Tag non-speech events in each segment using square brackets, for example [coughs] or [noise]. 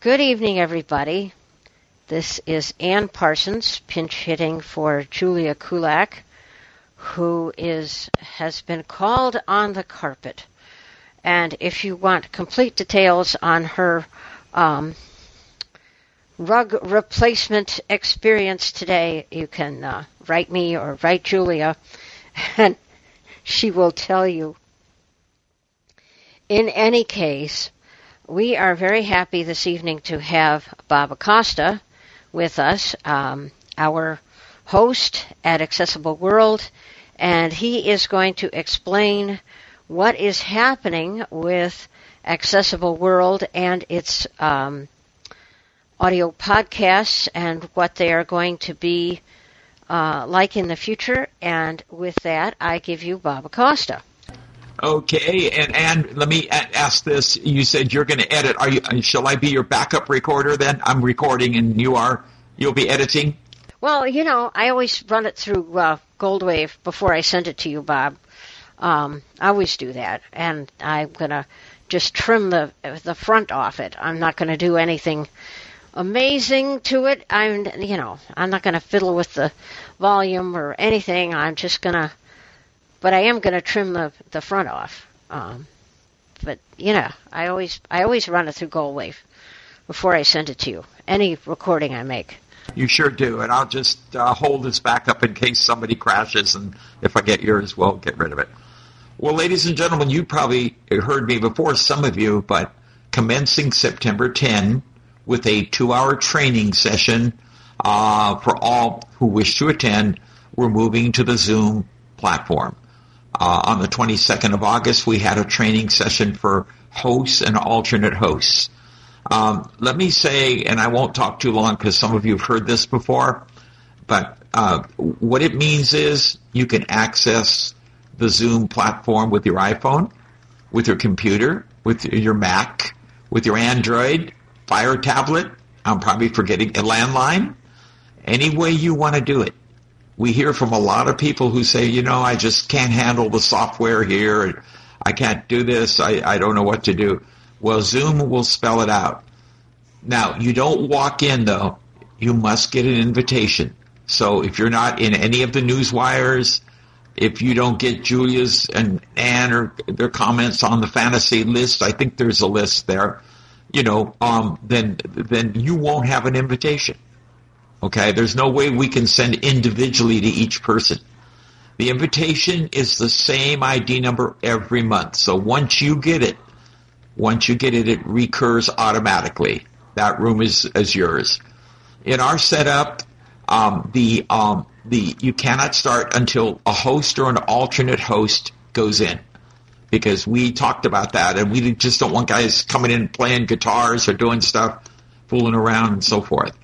Good evening, everybody. This is Ann Parsons pinch hitting for Julia Kulak, who is has been called on the carpet. And if you want complete details on her um, rug replacement experience today, you can uh, write me or write Julia, [laughs] and she will tell you. In any case, we are very happy this evening to have Bob Acosta with us, um, our host at Accessible World, and he is going to explain what is happening with Accessible World and its um, audio podcasts and what they are going to be uh, like in the future. And with that, I give you Bob Acosta. Okay, and and let me ask this: You said you're going to edit. Are you? Shall I be your backup recorder? Then I'm recording, and you are. You'll be editing. Well, you know, I always run it through uh, Goldwave before I send it to you, Bob. Um, I always do that, and I'm gonna just trim the the front off it. I'm not gonna do anything amazing to it. I'm, you know, I'm not gonna fiddle with the volume or anything. I'm just gonna, but I am gonna trim the the front off. Um, but you know, I always I always run it through Goldwave before I send it to you. Any recording I make. You sure do, and I'll just uh, hold this back up in case somebody crashes, and if I get yours, we'll get rid of it. Well, ladies and gentlemen, you probably heard me before, some of you, but commencing September 10 with a two-hour training session uh, for all who wish to attend, we're moving to the Zoom platform. Uh, on the 22nd of August, we had a training session for hosts and alternate hosts. Um, let me say, and I won't talk too long because some of you have heard this before, but uh, what it means is you can access the Zoom platform with your iPhone, with your computer, with your Mac, with your Android, Fire tablet. I'm probably forgetting a landline. Any way you want to do it. We hear from a lot of people who say, you know, I just can't handle the software here. I can't do this. I, I don't know what to do. Well, Zoom will spell it out. Now, you don't walk in though. You must get an invitation. So if you're not in any of the news wires, if you don't get Julia's and Ann or their comments on the fantasy list, I think there's a list there, you know, um, then then you won't have an invitation. Okay, there's no way we can send individually to each person. The invitation is the same ID number every month. So once you get it, once you get it, it recurs automatically. That room is, is yours. In our setup, um, the um, the you cannot start until a host or an alternate host goes in because we talked about that and we just don't want guys coming in playing guitars or doing stuff fooling around and so forth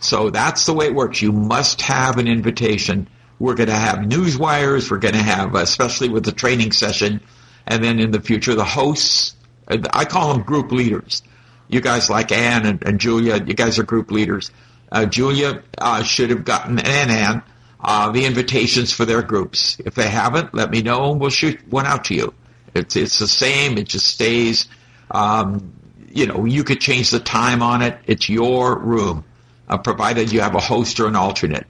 so that's the way it works you must have an invitation we're going to have news wires we're going to have especially with the training session and then in the future the hosts i call them group leaders you guys like ann and, and julia you guys are group leaders uh, julia uh, should have gotten and ann uh, the invitations for their groups. If they haven't, let me know and we'll shoot one out to you. It's it's the same. It just stays. Um, you know, you could change the time on it. It's your room, uh, provided you have a host or an alternate.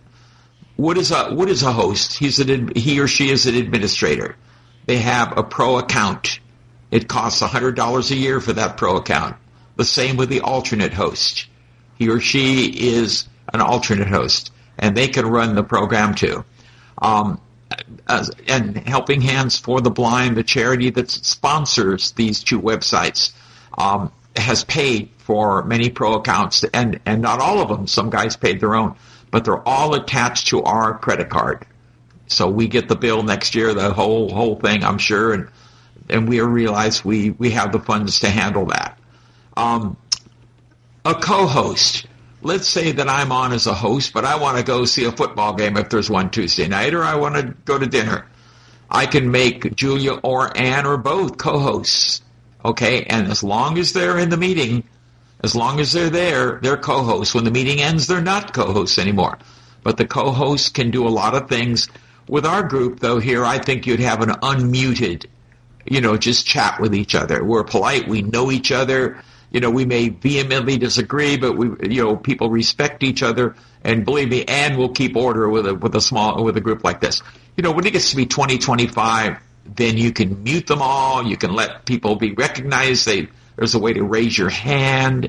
What is a what is a host? He's an he or she is an administrator. They have a pro account. It costs hundred dollars a year for that pro account. The same with the alternate host. He or she is an alternate host and they can run the program too. Um, and Helping Hands for the Blind, the charity that sponsors these two websites, um, has paid for many pro accounts, and and not all of them. Some guys paid their own, but they're all attached to our credit card. So we get the bill next year, the whole whole thing, I'm sure, and and we realize we we have the funds to handle that. Um, a co-host let's say that I'm on as a host, but I want to go see a football game if there's one Tuesday night, or I want to go to dinner. I can make Julia or Ann or both co-hosts. Okay, and as long as they're in the meeting, as long as they're there, they're co-hosts. When the meeting ends, they're not co-hosts anymore. But the co-hosts can do a lot of things. With our group, though, here, I think you'd have an unmuted, you know, just chat with each other. We're polite. We know each other you know, we may vehemently disagree, but we, you know, people respect each other, and believe me, and will keep order with a with a small with a group like this. You know, when it gets to be 2025, then you can mute them all. You can let people be recognized. They, there's a way to raise your hand.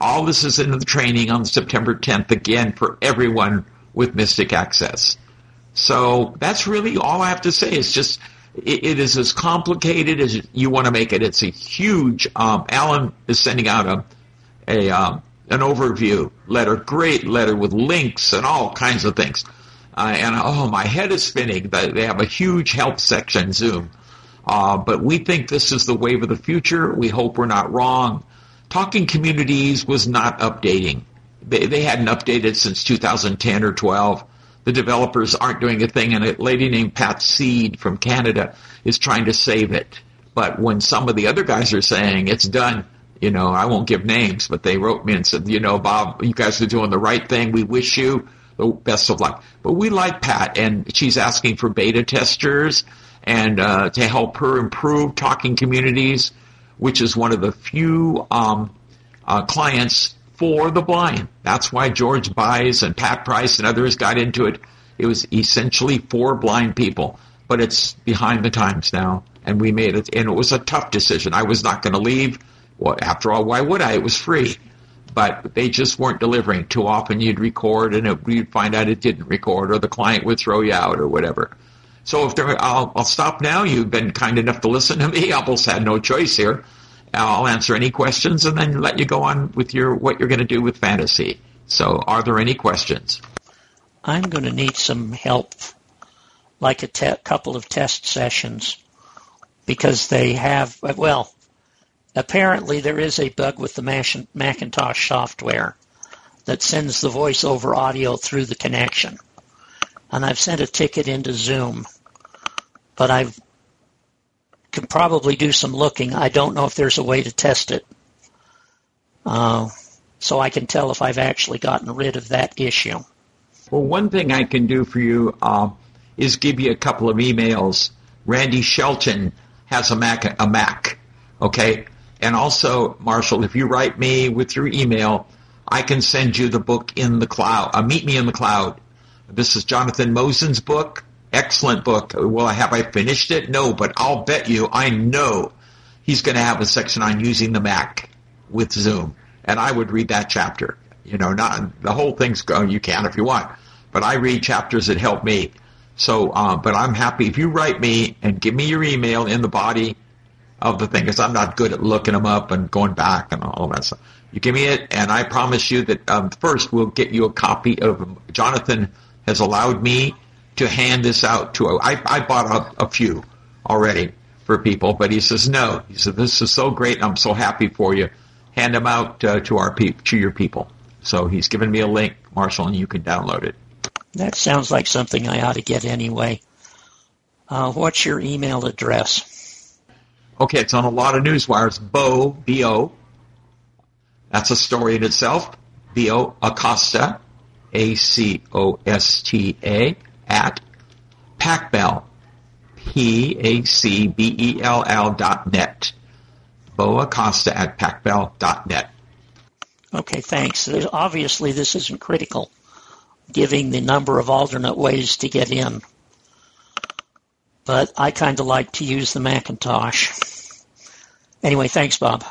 All this is in the training on September 10th again for everyone with Mystic Access. So that's really all I have to say. It's just it, it is as complicated as you want to make it. It's a huge. Um, Alan is sending out a a um, an overview letter, great letter with links and all kinds of things. Uh, and oh, my head is spinning. They have a huge help section Zoom. Uh, but we think this is the wave of the future. We hope we're not wrong. Talking Communities was not updating. They, they hadn't updated since 2010 or 12 the developers aren't doing a thing, and a lady named Pat Seed from Canada is trying to save it. But when some of the other guys are saying it's done, you know, I won't give names, but they wrote me and said, you know, Bob, you guys are doing the right thing. We wish you the best of luck. But we like Pat, and she's asking for beta testers and uh, to help her improve talking communities, which is one of the few um, uh, clients for the blind. That's why George Buys and Pat Price and others got into it. It was essentially for blind people, but it's behind the times now, and we made it. And it was a tough decision. I was not going to leave. Well, after all, why would I? It was free, but they just weren't delivering. Too often, you'd record, and it, you'd find out it didn't record, or the client would throw you out, or whatever. So if there, I'll, I'll stop now. You've been kind enough to listen to me. [laughs] I almost had no choice here. I'll answer any questions and then let you go on with your what you're going to do with fantasy. So, are there any questions? I'm going to need some help, like a te- couple of test sessions, because they have well. Apparently, there is a bug with the Macintosh software that sends the voice over audio through the connection. And I've sent a ticket into Zoom, but I've could probably do some looking. I don't know if there's a way to test it. Uh, so I can tell if I've actually gotten rid of that issue. Well, one thing I can do for you uh, is give you a couple of emails. Randy Shelton has a Mac, a Mac, okay? And also, Marshall, if you write me with your email, I can send you the book in the cloud. Uh, Meet Me in the Cloud. This is Jonathan Mosen's book. Excellent book. Well, have I finished it? No, but I'll bet you I know he's going to have a section on using the Mac with Zoom, and I would read that chapter. You know, not the whole thing's going. You can if you want, but I read chapters that help me. So, uh, but I'm happy if you write me and give me your email in the body of the thing, because I'm not good at looking them up and going back and all that stuff. You give me it, and I promise you that um, first we'll get you a copy of Jonathan has allowed me to hand this out to. A, I, I bought a, a few already for people, but he says no. He said this is so great. I'm so happy for you. Hand them out uh, to our pe- to your people. So he's given me a link, Marshall, and you can download it. That sounds like something I ought to get anyway. Uh, what's your email address? Okay, it's on a lot of news wires. Bo B O. That's a story in itself. B O Acosta, A C O S T A at Pacbell, P-A-C-B-E-L-L dot net. Bo Acosta at Pacbell dot net. Okay, thanks. There's, obviously, this isn't critical, giving the number of alternate ways to get in. But I kind of like to use the Macintosh. Anyway, thanks, Bob.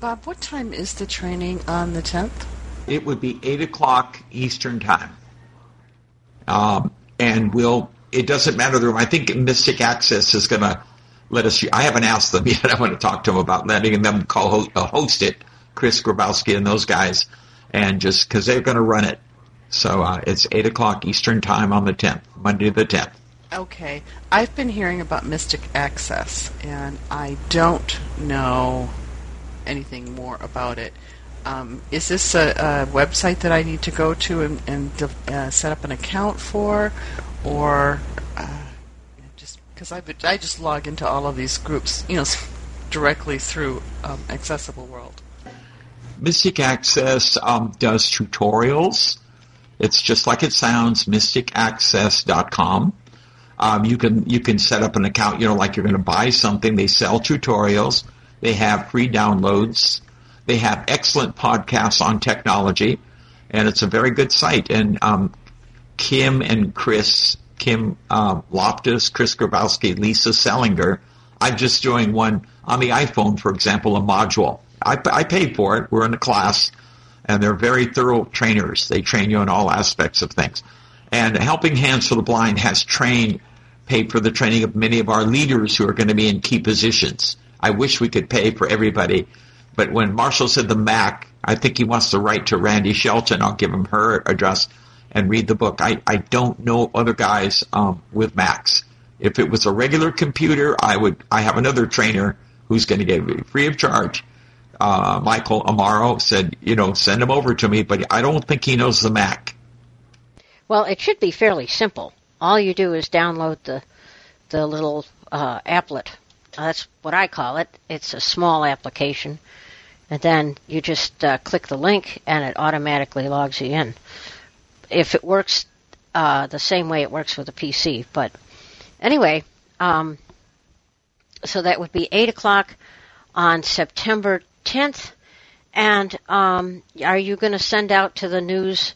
Bob, what time is the training on the 10th? It would be 8 o'clock Eastern Time. Um, and we'll, it doesn't matter the room. I think Mystic Access is going to let us, I haven't asked them [laughs] yet. I want to talk to them about letting them call, uh, host it, Chris Grabowski and those guys, and just because they're going to run it. So uh, it's 8 o'clock Eastern Time on the 10th, Monday the 10th. Okay. I've been hearing about Mystic Access, and I don't know anything more about it. Um, is this a, a, website that I need to go to and, and uh, set up an account for, or uh, just because I I just log into all of these groups, you know, [laughs] directly through um, Accessible World. Mystic Access um, does tutorials. It's just like it sounds, mysticaccess.com. Um, you can you can set up an account, you know, like you're going to buy something. They sell tutorials. They have free downloads They have excellent podcasts on technology, and it's a very good site. And um, Kim and Chris, Kim um, Loftus, Chris Grabowski, Lisa Salinger. I've just joined one on the iPhone, for example, a module. I, I paid for it. We're in a class, and they're very thorough trainers. They train you on all aspects of things. And Helping Hands for the Blind has trained, paid for the training of many of our leaders who are going to be in key positions. I wish we could pay for everybody. But when Marshall said the Mac, I think he wants to write to Randy Shelton. I'll give him her address and read the book. I, I don't know other guys um, with Macs. If it was a regular computer, I would. I have another trainer who's going to give it free of charge. Uh, Michael Amaro said, you know, send him over to me, but I don't think he knows the Mac. Well, it should be fairly simple. All you do is download the the little uh, applet. That's what I call it. It's a small application, and then you just uh, click the link, and it automatically logs you in. If it works uh, the same way it works with a PC, but anyway, um, so that would be eight o'clock on September 10th. And um, are you going to send out to the news,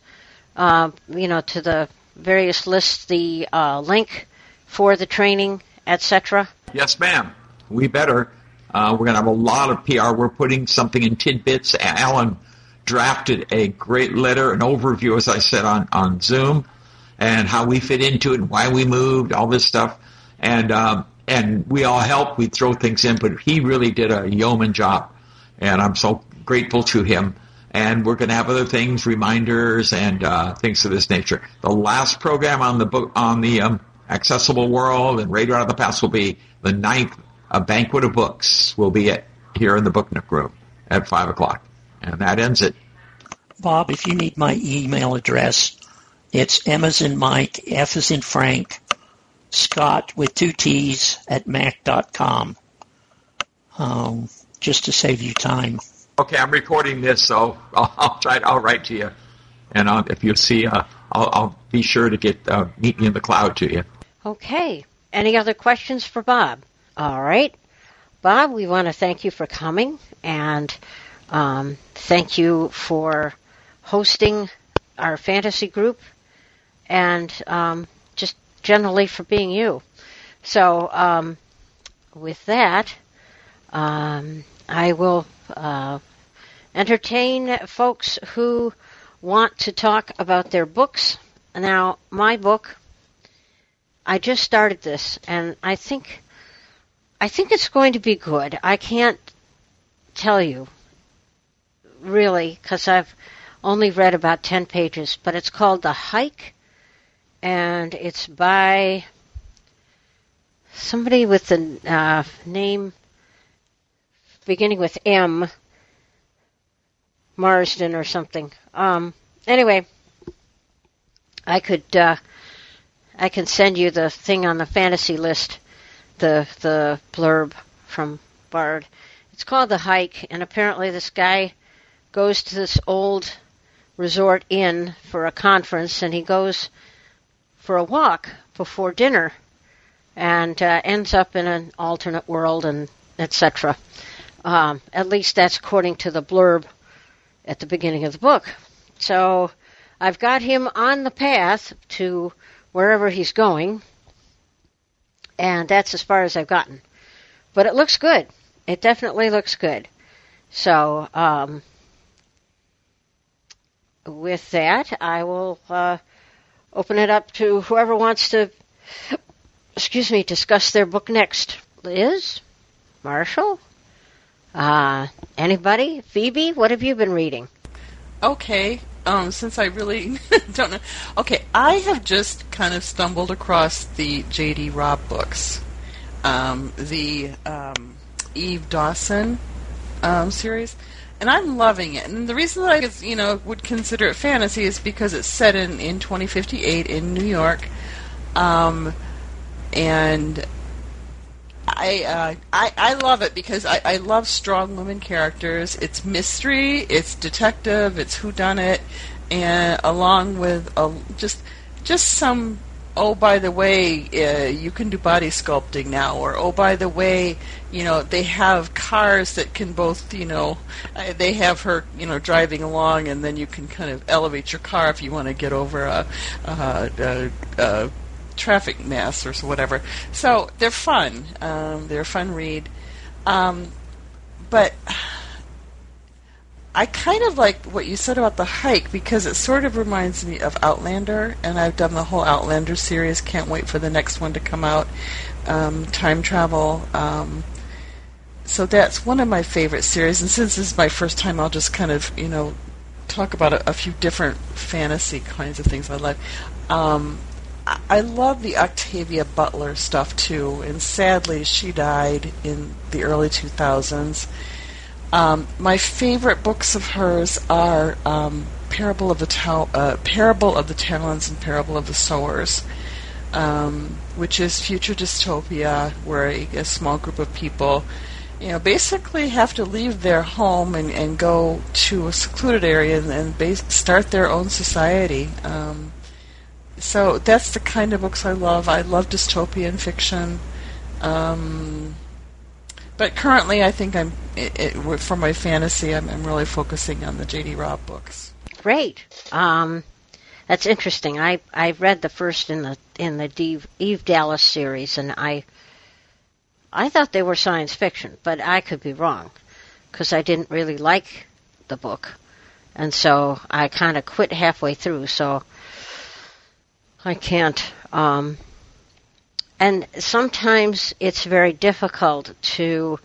uh, you know, to the various lists the uh, link for the training, etc.? Yes, ma'am. We better. Uh, we're going to have a lot of PR. We're putting something in tidbits. Alan drafted a great letter, an overview, as I said on on Zoom, and how we fit into it, and why we moved, all this stuff, and um, and we all help. We throw things in, but he really did a yeoman job, and I'm so grateful to him. And we're going to have other things, reminders, and uh, things of this nature. The last program on the book on the um, accessible world and Radio Out of the Past will be the ninth. A banquet of books will be at here in the Book Nook room at five o'clock, and that ends it. Bob, if you need my email address, it's M as in Mike, F as in Frank, Scott with two T's at mac.com. Um, just to save you time. Okay, I'm recording this, so I'll, I'll try. I'll write to you, and I'll, if you see, uh, I'll, I'll, be sure to get uh, meet me in the cloud to you. Okay. Any other questions for Bob? All right, Bob. We want to thank you for coming, and um, thank you for hosting our fantasy group, and um, just generally for being you. So, um, with that, um, I will uh, entertain folks who want to talk about their books. Now, my book, I just started this, and I think I think it's going to be good. I can't tell you really because I've only read about 10 pages, but it's called The Hike, and it's by somebody with the uh, name beginning with M, Marsden or something. Um, anyway, I could, uh, I can send you the thing on the fantasy list, the the blurb from Bard. It's called The Hike, and apparently this guy goes to this old resort inn for a conference, and he goes for a walk before dinner, and uh, ends up in an alternate world, and etc. Um, at least that's according to the blurb at the beginning of the book. So I've got him on the path to wherever he's going, and that's as far as I've gotten. But it looks good. It definitely looks good. So, um, with that, I will uh, open it up to whoever wants to, excuse me, discuss their book next. Liz? Marshall? Uh, anybody? Phoebe, what have you been reading? Okay, um, since I really [laughs] don't know. Okay, I have just kind of stumbled across the J.D. Robb books. Um, the um, Eve Dawson um, series and I'm loving it. And the reason that I, you know, would consider it fantasy is because it's set in in 2058 in New York, um, and I, uh, I I love it because I, I love strong women characters. It's mystery, it's detective, it's whodunit, and along with a, just just some oh by the way, uh, you can do body sculpting now, or oh by the way, you know they have cars that can both, you know, uh, they have her, you know, driving along, and then you can kind of elevate your car if you want to get over a, a, a, a traffic mess or whatever. So they're fun. Um, they're a fun read. Um, but I kind of like what you said about the hike because it sort of reminds me of Outlander, and I've done the whole Outlander series. Can't wait for the next one to come out. Um, time travel. Um, so that's one of my favorite series, and since this is my first time, I'll just kind of you know talk about a, a few different fantasy kinds of things I like. Um, I love the Octavia Butler stuff too, and sadly she died in the early 2000s. Um, my favorite books of hers are um, Parable of the Ta- uh, Parable of the Talents and Parable of the Sowers, um, which is future dystopia where a, a, small group of people, you know, basically have to leave their home and, and go to a secluded area and, and base, start their own society. Um, so that's the kind of books I love. I love dystopian fiction. Um, but currently, I think I'm it, it, for my fantasy. I'm, I'm, really focusing on the J.D. Robb books. Great. Um, that's interesting. I I read the first in the in the Eve, Eve Dallas series, and I I thought they were science fiction, but I could be wrong because I didn't really like the book, and so I kind of quit halfway through. So I can't. Um, and sometimes it's very difficult to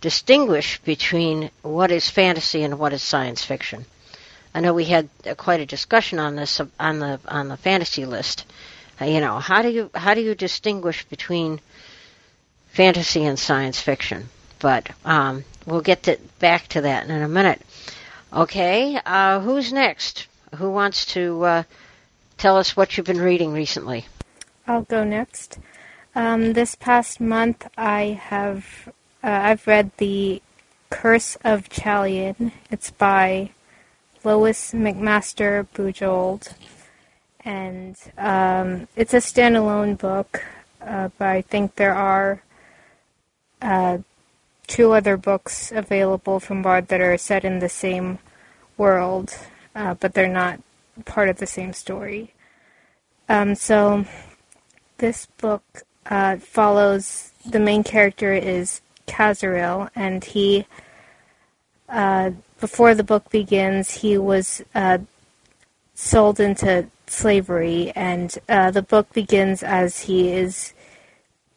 distinguish between what is fantasy and what is science fiction. I know we had quite a discussion on this on the on the fantasy list. Uh, you know, how do you how do you distinguish between fantasy and science fiction? But um, we'll get to, back to that in a minute. Okay, uh, who's next? Who wants to uh, tell us what you've been reading recently. I'll go next. Um, this past month, I have uh, I've read the Curse of Chalion. It's by Lois McMaster Bujold, and um, it's a standalone book. Uh, but I think there are uh, two other books available from Bard that are set in the same world, uh, but they're not part of the same story. Um, so this book uh, follows the main character is Cazaril, and he uh, before the book begins, he was uh, sold into slavery, and uh, the book begins as he is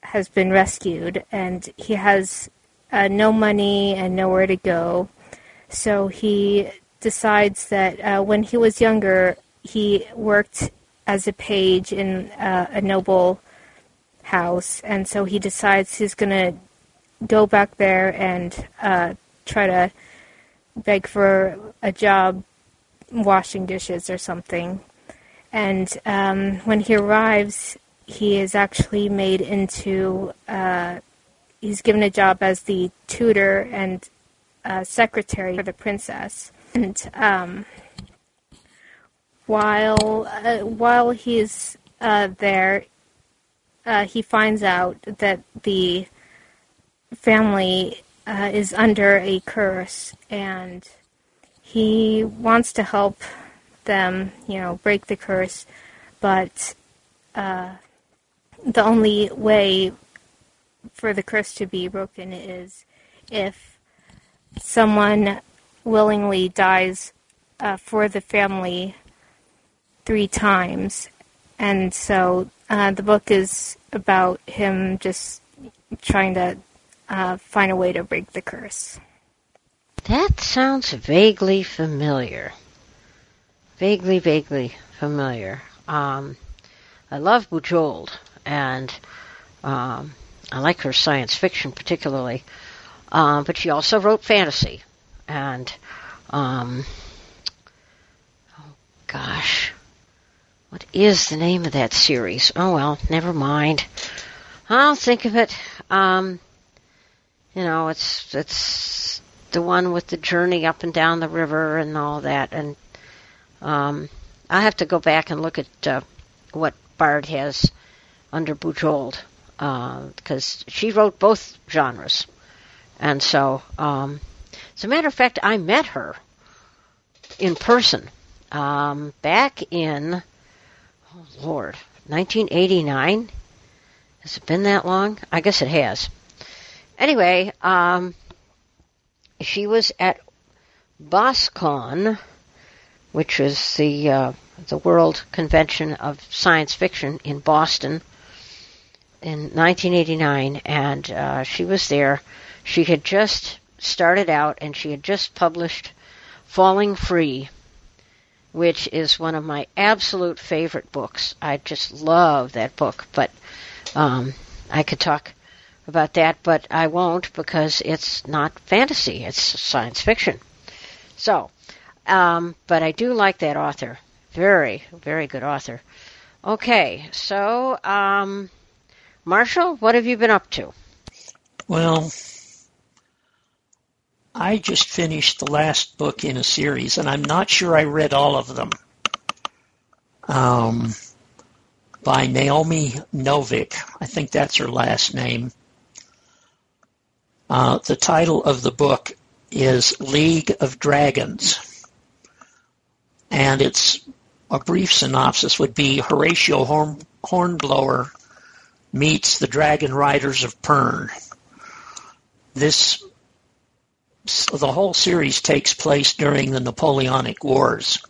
has been rescued, and he has uh, no money and nowhere to go. So he decides that uh, when he was younger, he worked as a page in uh, a noble house, and so he decides he's going to go back there and uh, try to beg for a job washing dishes or something. And um, when he arrives, he is actually made into, uh, he's given a job as the tutor and uh, secretary for the princess. And um, while uh, while he's uh, there, uh, he finds out that the family uh, is under a curse, and he wants to help them, you know, break the curse, but uh, the only way for the curse to be broken is if someone willingly dies uh, for the family three times. And so uh, the book is about him just trying to uh, find a way to break the curse. That sounds vaguely familiar. Vaguely, vaguely familiar. Um, I love Bujold, and um, I like her science fiction particularly. Um, but she also wrote fantasy, and um, oh gosh, what is the name of that series? Oh well, never mind. I'll think of it. Um, you know, it's it's the one with the journey up and down the river and all that. And um, I have to go back and look at uh, what Bard has under Bujold because uh, she wrote both genres, and so um, as a matter of fact, I met her in person um, back in oh Lord 1989. Has it been that long? I guess it has. Anyway, um, she was at Boskone, which is the uh, the World Convention of Science Fiction in Boston in 1989, and uh, she was there. She had just started out, and she had just published Falling Free, which is one of my absolute favorite books. I just love that book, but um, I could talk about that, but I won't because it's not fantasy; it's science fiction. So, um, but I do like that author. Very, very good author. Okay, so um, Marshall, what have you been up to? Well, I just finished the last book in a series, and I'm not sure I read all of them. Um, by Naomi Novik. I think that's her last name. Uh, the title of the book is League of Dragons. And it's a brief synopsis would be Horatio Horn, Hornblower meets the Dragon Riders of Pern. This the whole series takes place during the Napoleonic Wars.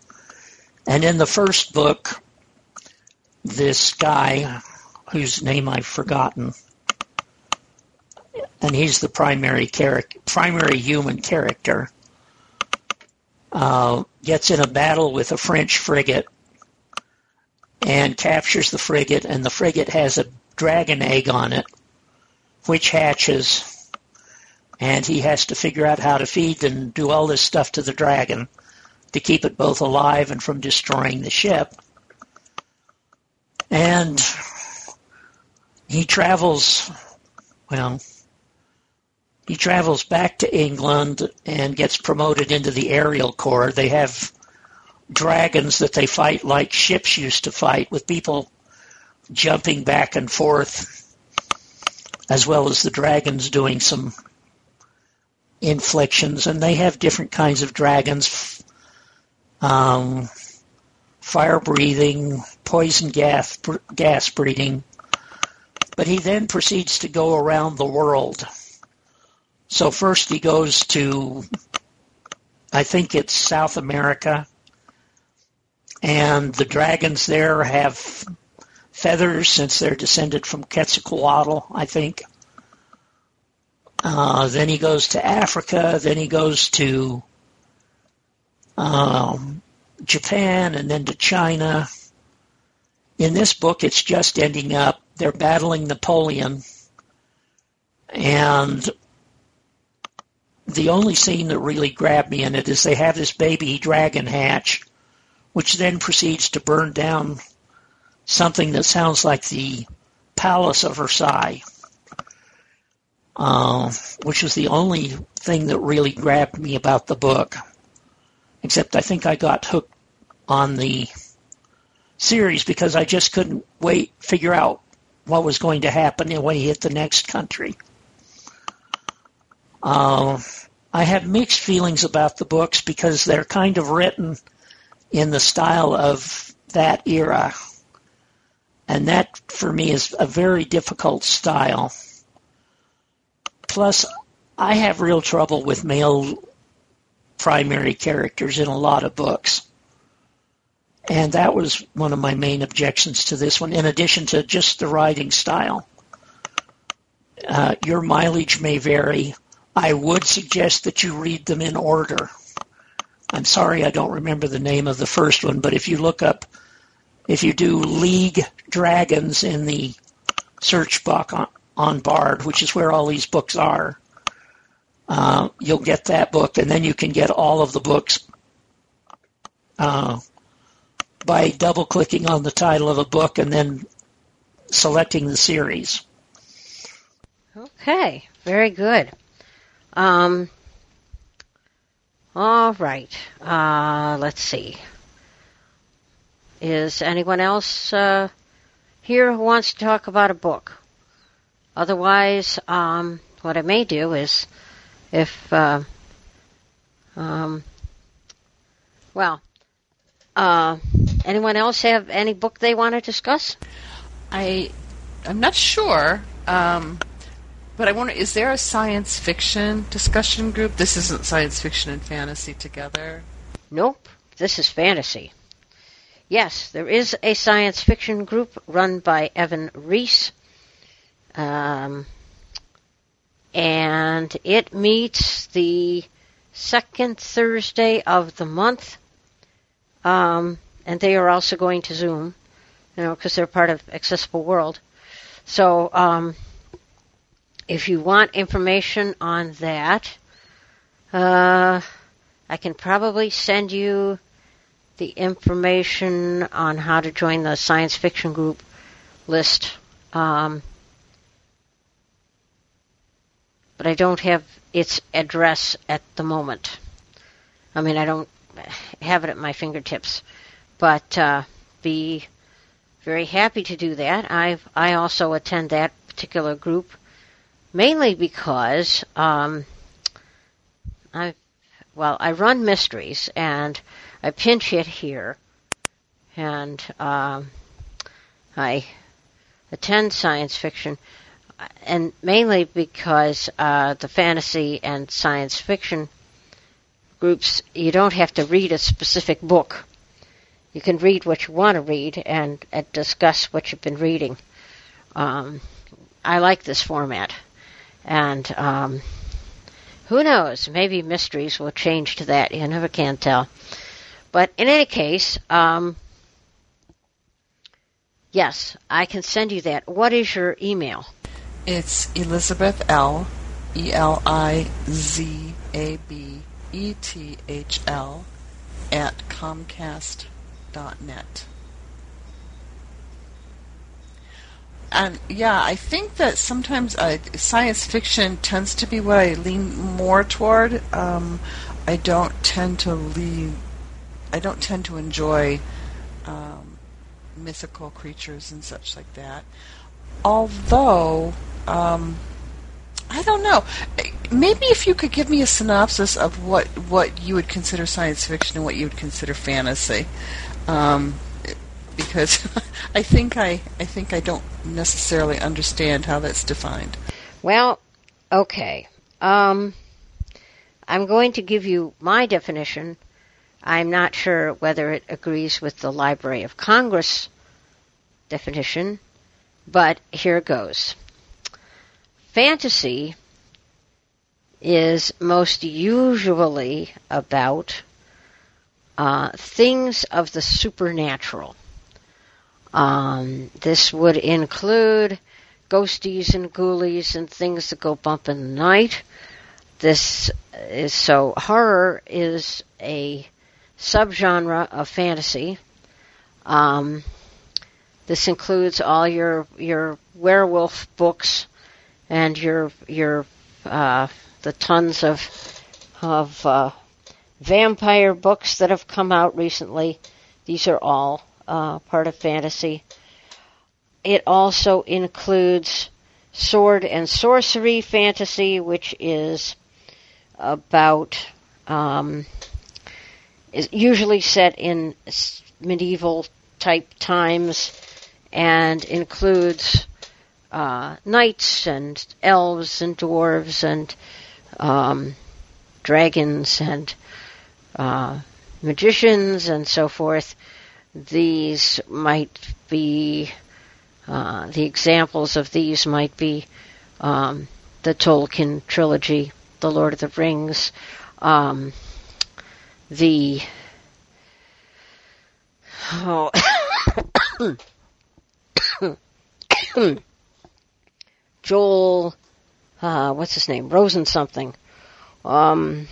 And in the first book, this guy, whose name I've forgotten, and he's the primary character, primary human character, uh, gets in a battle with a French frigate and captures the frigate, and the frigate has a dragon egg on it, which hatches, and he has to figure out how to feed and do all this stuff to the dragon to keep it both alive and from destroying the ship. And he travels, well, he travels back to England and gets promoted into the aerial corps. They have dragons that they fight like ships used to fight with people jumping back and forth, as well as the dragons doing some inflictions. And they have different kinds of dragons, um, fire breathing, poison gas, gas breathing. But he then proceeds to go around the world. So first he goes to, I think it's South America, and the dragons there have feathers since they're descended from Quetzalcoatl, I think. Uh, then he goes to Africa. Then he goes to um, Japan and then to China. In this book, it's just ending up. They're battling Napoleon. And the only scene that really grabbed me in it is they have this baby dragon hatch, which then proceeds to burn down something that sounds like the Palace of Versailles, uh, which was the only thing that really grabbed me about the book. Except I think I got hooked on the series because I just couldn't wait figure out what was going to happen when he hit the next country. Uh, I have mixed feelings about the books because they're kind of written in the style of that era and that, for me, is a very difficult style. Plus, I have real trouble with male primary characters in a lot of books. And that was one of my main objections to this one, in addition to just the writing style. Uh, your mileage may vary. I would suggest that you read them in order. I'm sorry I don't remember the name of the first one, but if you look up if you do League Dragons in the search box on Bard, which is where all these books are, uh, you'll get that book, and then you can get all of the books uh, by double clicking on the title of a book and then selecting the series. Okay, very good. Um, all right. Uh, let's see. Is anyone else uh, here who wants to talk about a book. Otherwise, um, what I may do is, if, uh, um, well, uh, anyone else have any book they want to discuss? I, I'm not sure, um, but I wonder: is there a science fiction discussion group? This isn't science fiction and fantasy together. Nope, this is fantasy. Yes, there is a science fiction group run by Evan Reese. Um, and it meets the second Thursday of the month. Um, and they are also going to Zoom, you know, because they're part of Accessible World. So, um, if you want information on that, uh, I can probably send you the information on how to join the science fiction group list. Um, but I don't have its address at the moment. I mean, I don't have it at my fingertips, but uh, be very happy to do that. I I also attend that particular group mainly because um, I well I run mysteries and I pinch hit here, and um, I attend science fiction, and mainly because uh, the fantasy and science fiction groups, you don't have to read a specific book. You can read what you want to read and, and discuss what you've been reading. Um, I like this format, and um, who knows? Maybe mysteries will change to that. You never can tell. But in any case, um, yes, I can send you that. What is your email? It's Elizabeth L. E L I Z A B E T H L at Comcast dot net. And yeah, I think that sometimes uh, science fiction tends to be what I lean more toward. Um, I don't tend to lean. I don't tend to enjoy um, mythical creatures and such like that. Although, um, I don't know. Maybe if you could give me a synopsis of what, what you would consider science fiction and what you would consider fantasy, um, because [laughs] I think I I think I don't necessarily understand how that's defined. Well, okay. Um, I'm going to give you my definition. I'm not sure whether it agrees with the Library of Congress definition, but here it goes. Fantasy is most usually about uh, things of the supernatural. Um, this would include ghosties and ghoulies and things that go bump in the night. This is so horror is a subgenre of fantasy. Um, this includes all your your werewolf books and your your uh, the tons of of uh, vampire books that have come out recently. These are all uh, part of fantasy. It also includes sword and sorcery fantasy, which is about um, is usually set in medieval type times and includes uh, knights and elves and dwarves and um, dragons and uh, magicians and so forth. These might be uh, the examples of these might be um, the Tolkien trilogy, The Lord of the Rings, um, the oh, [coughs] [coughs] [coughs] Joel, uh, what's his name? Rosen something. Um,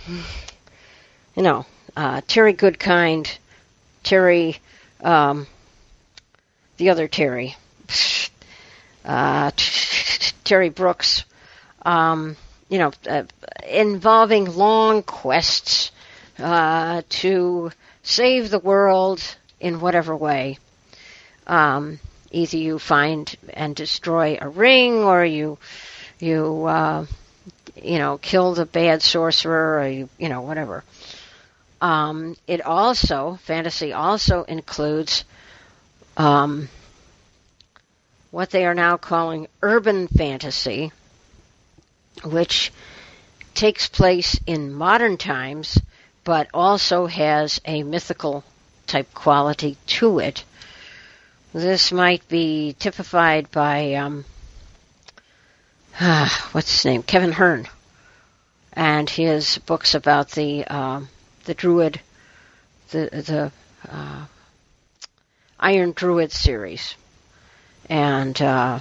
you know, uh, Terry Goodkind, Terry, um, the other Terry, uh, Terry Brooks, um, you know, uh, involving long quests uh, to save the world in whatever way. Um, either you find and destroy a ring, or you you uh, you know kill the bad sorcerer, or you you know whatever. Um, it also fantasy also includes um, what they are now calling urban fantasy, which takes place in modern times, but also has a mythical type quality to it. This might be typified by um, ah, what's his name, Kevin Hearne, and his books about the uh, the Druid, the the uh, Iron Druid series, and uh,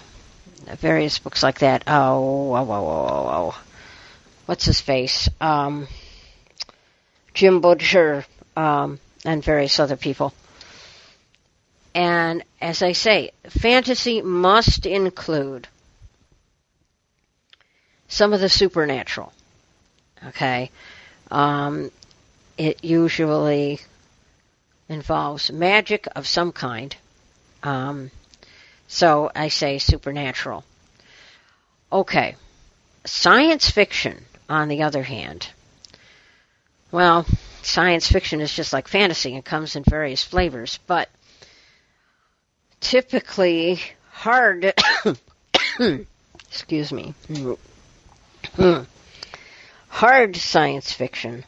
various books like that. Oh, oh, oh, oh, oh. what's his face? Um, Jim Butcher um, and various other people. And as I say, fantasy must include some of the supernatural. Okay, um, it usually involves magic of some kind. Um, so I say supernatural. Okay, science fiction, on the other hand, well, science fiction is just like fantasy and comes in various flavors, but typically hard. [coughs] Excuse me. Hard science fiction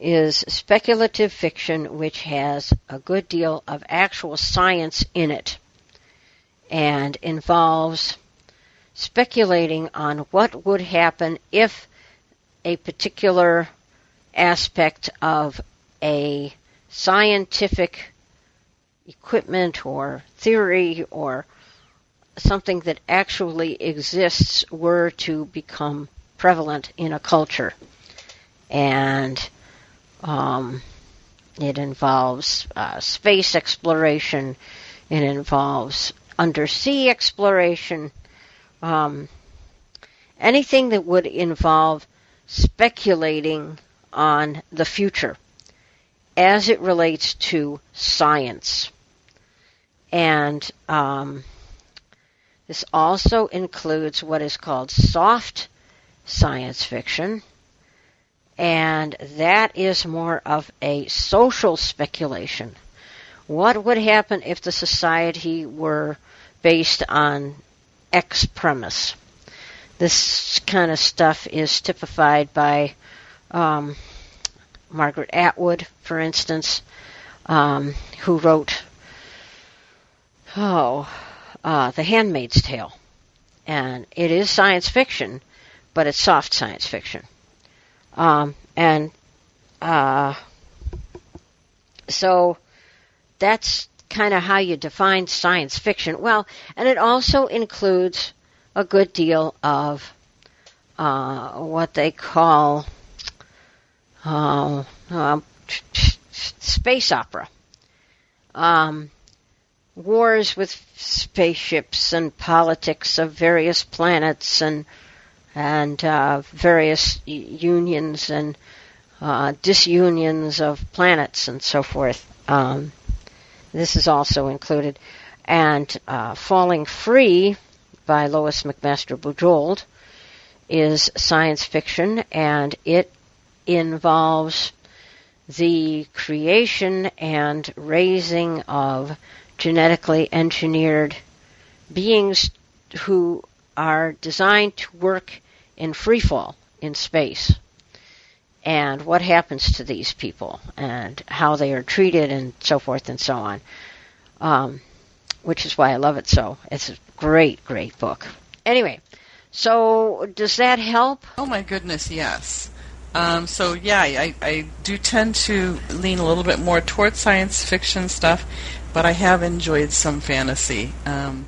is speculative fiction which has a good deal of actual science in it and involves speculating on what would happen if a particular aspect of a scientific equipment or theory or something that actually exists were to become prevalent in a culture. And um, it involves uh, space exploration, it involves undersea exploration, um, anything that would involve speculating on the future as it relates to science. And um, this also includes what is called soft science fiction, and that is more of a social speculation. What would happen if the society were based on X premise? This kind of stuff is typified by um, Margaret Atwood, for instance, um, who wrote, oh, uh, The Handmaid's Tale. And it is science fiction, but it's soft science fiction. Um, and uh, so that's kind of how you define science fiction. Well, and it also includes a good deal of uh, what they call uh, uh, space opera. Um, wars with spaceships and politics of various planets and and uh, various unions and uh, disunions of planets and so forth. Um, this is also included. And uh, Falling Free by Lois McMaster Bujold is science fiction, and it involves the creation and raising of genetically engineered beings who are designed to work in free fall in space. And what happens to these people and how they are treated and so forth and so on. Um, which is why I love it so. It's a great, great book. Anyway, so does that help? Oh my goodness, yes. Um, so yeah, I, I do tend to lean a little bit more towards science fiction stuff, but I have enjoyed some fantasy. Um,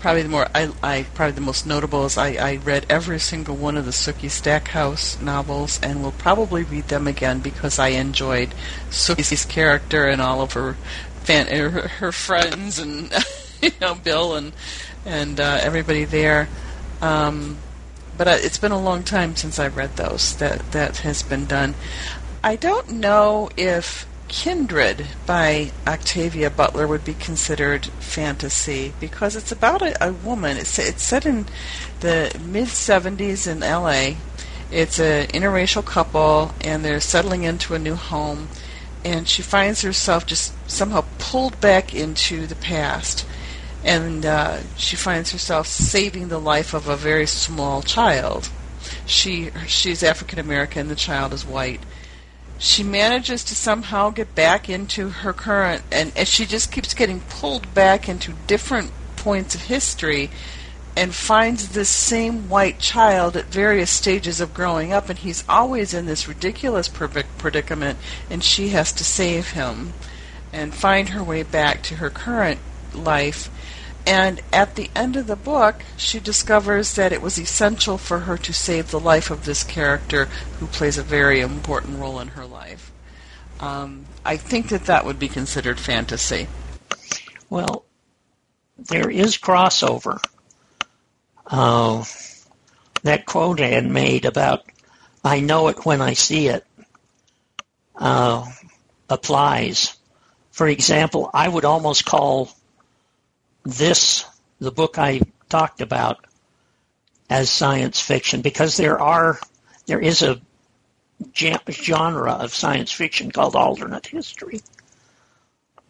probably the more I, I probably the most notable is I, I read every single one of the Sookie Stackhouse novels and will probably read them again because I enjoyed Sookie's character and all of her fan her, her friends and [laughs] you know Bill and and uh, everybody there. Um, but uh, it's been a long time since I read those. That that has been done. I don't know if Kindred by Octavia Butler would be considered fantasy because it's about a, a woman. It's, it's set in the mid 70s in LA. It's an interracial couple, and they're settling into a new home, and she finds herself just somehow pulled back into the past. And uh, she finds herself saving the life of a very small child. She she's African American. The child is white she manages to somehow get back into her current and, and she just keeps getting pulled back into different points of history and finds this same white child at various stages of growing up and he's always in this ridiculous predicament and she has to save him and find her way back to her current life and at the end of the book, she discovers that it was essential for her to save the life of this character who plays a very important role in her life. Um, I think that that would be considered fantasy. Well, there is crossover. Uh, that quote I had made about "I know it when I see it" uh, applies. For example, I would almost call this, the book I talked about, as science fiction because there are there is a genre of science fiction called alternate history.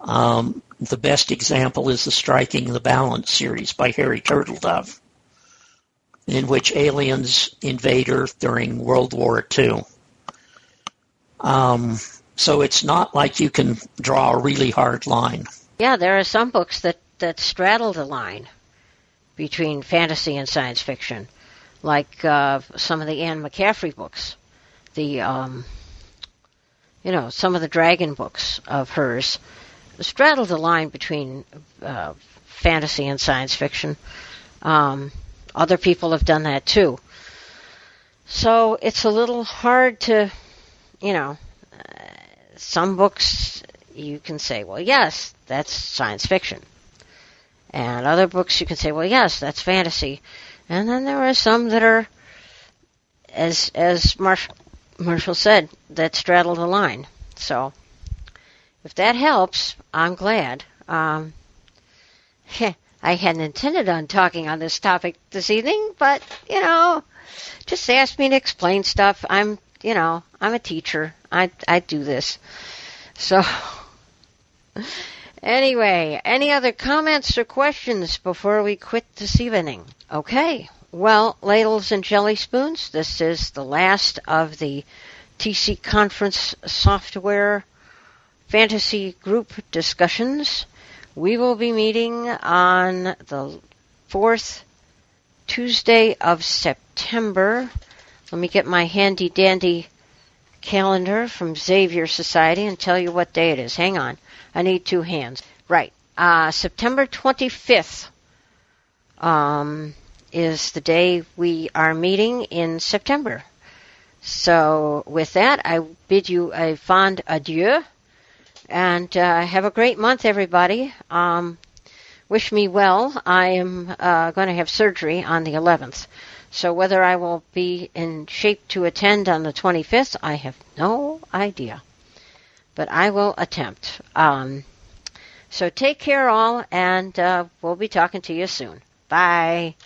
Um, the best example is the Striking the Balance series by Harry Turtledove, in which aliens invade Earth during World War II. Um, so it's not like you can draw a really hard line. Yeah, there are some books that that straddle the line between fantasy and science fiction, like uh, some of the Anne McCaffrey books, the um, you know some of the dragon books of hers straddle the line between uh, fantasy and science fiction. Um, other people have done that too. So it's a little hard to, you know, uh, some books you can say, well, yes, that's science fiction. And other books you can say, well, yes, that's fantasy. And then there are some that are, as as Marshall, Marshall said, that straddle the line. So if that helps, I'm glad. Um, [laughs] I hadn't intended on talking on this topic this evening, but you know, just ask me to explain stuff. I'm, you know, I'm a teacher. I I do this. So [laughs] Anyway, any other comments or questions before we quit this evening? Okay. Well, ladles and jelly spoons, this is the last of the TC Conference software fantasy group discussions. We will be meeting on the fourth Tuesday of September. Let me get my handy dandy calendar from Xavier Society and tell you what day it is. Hang on. I need two hands. Right. Uh, September 25th um, is the day we are meeting in September. So, with that, I bid you a fond adieu and uh, have a great month, everybody. Um, wish me well. I am uh, going to have surgery on the 11th. So, whether I will be in shape to attend on the 25th, I have no idea but I will attempt. Um, so take care, all, and uh, we'll be talking to you soon. Bye.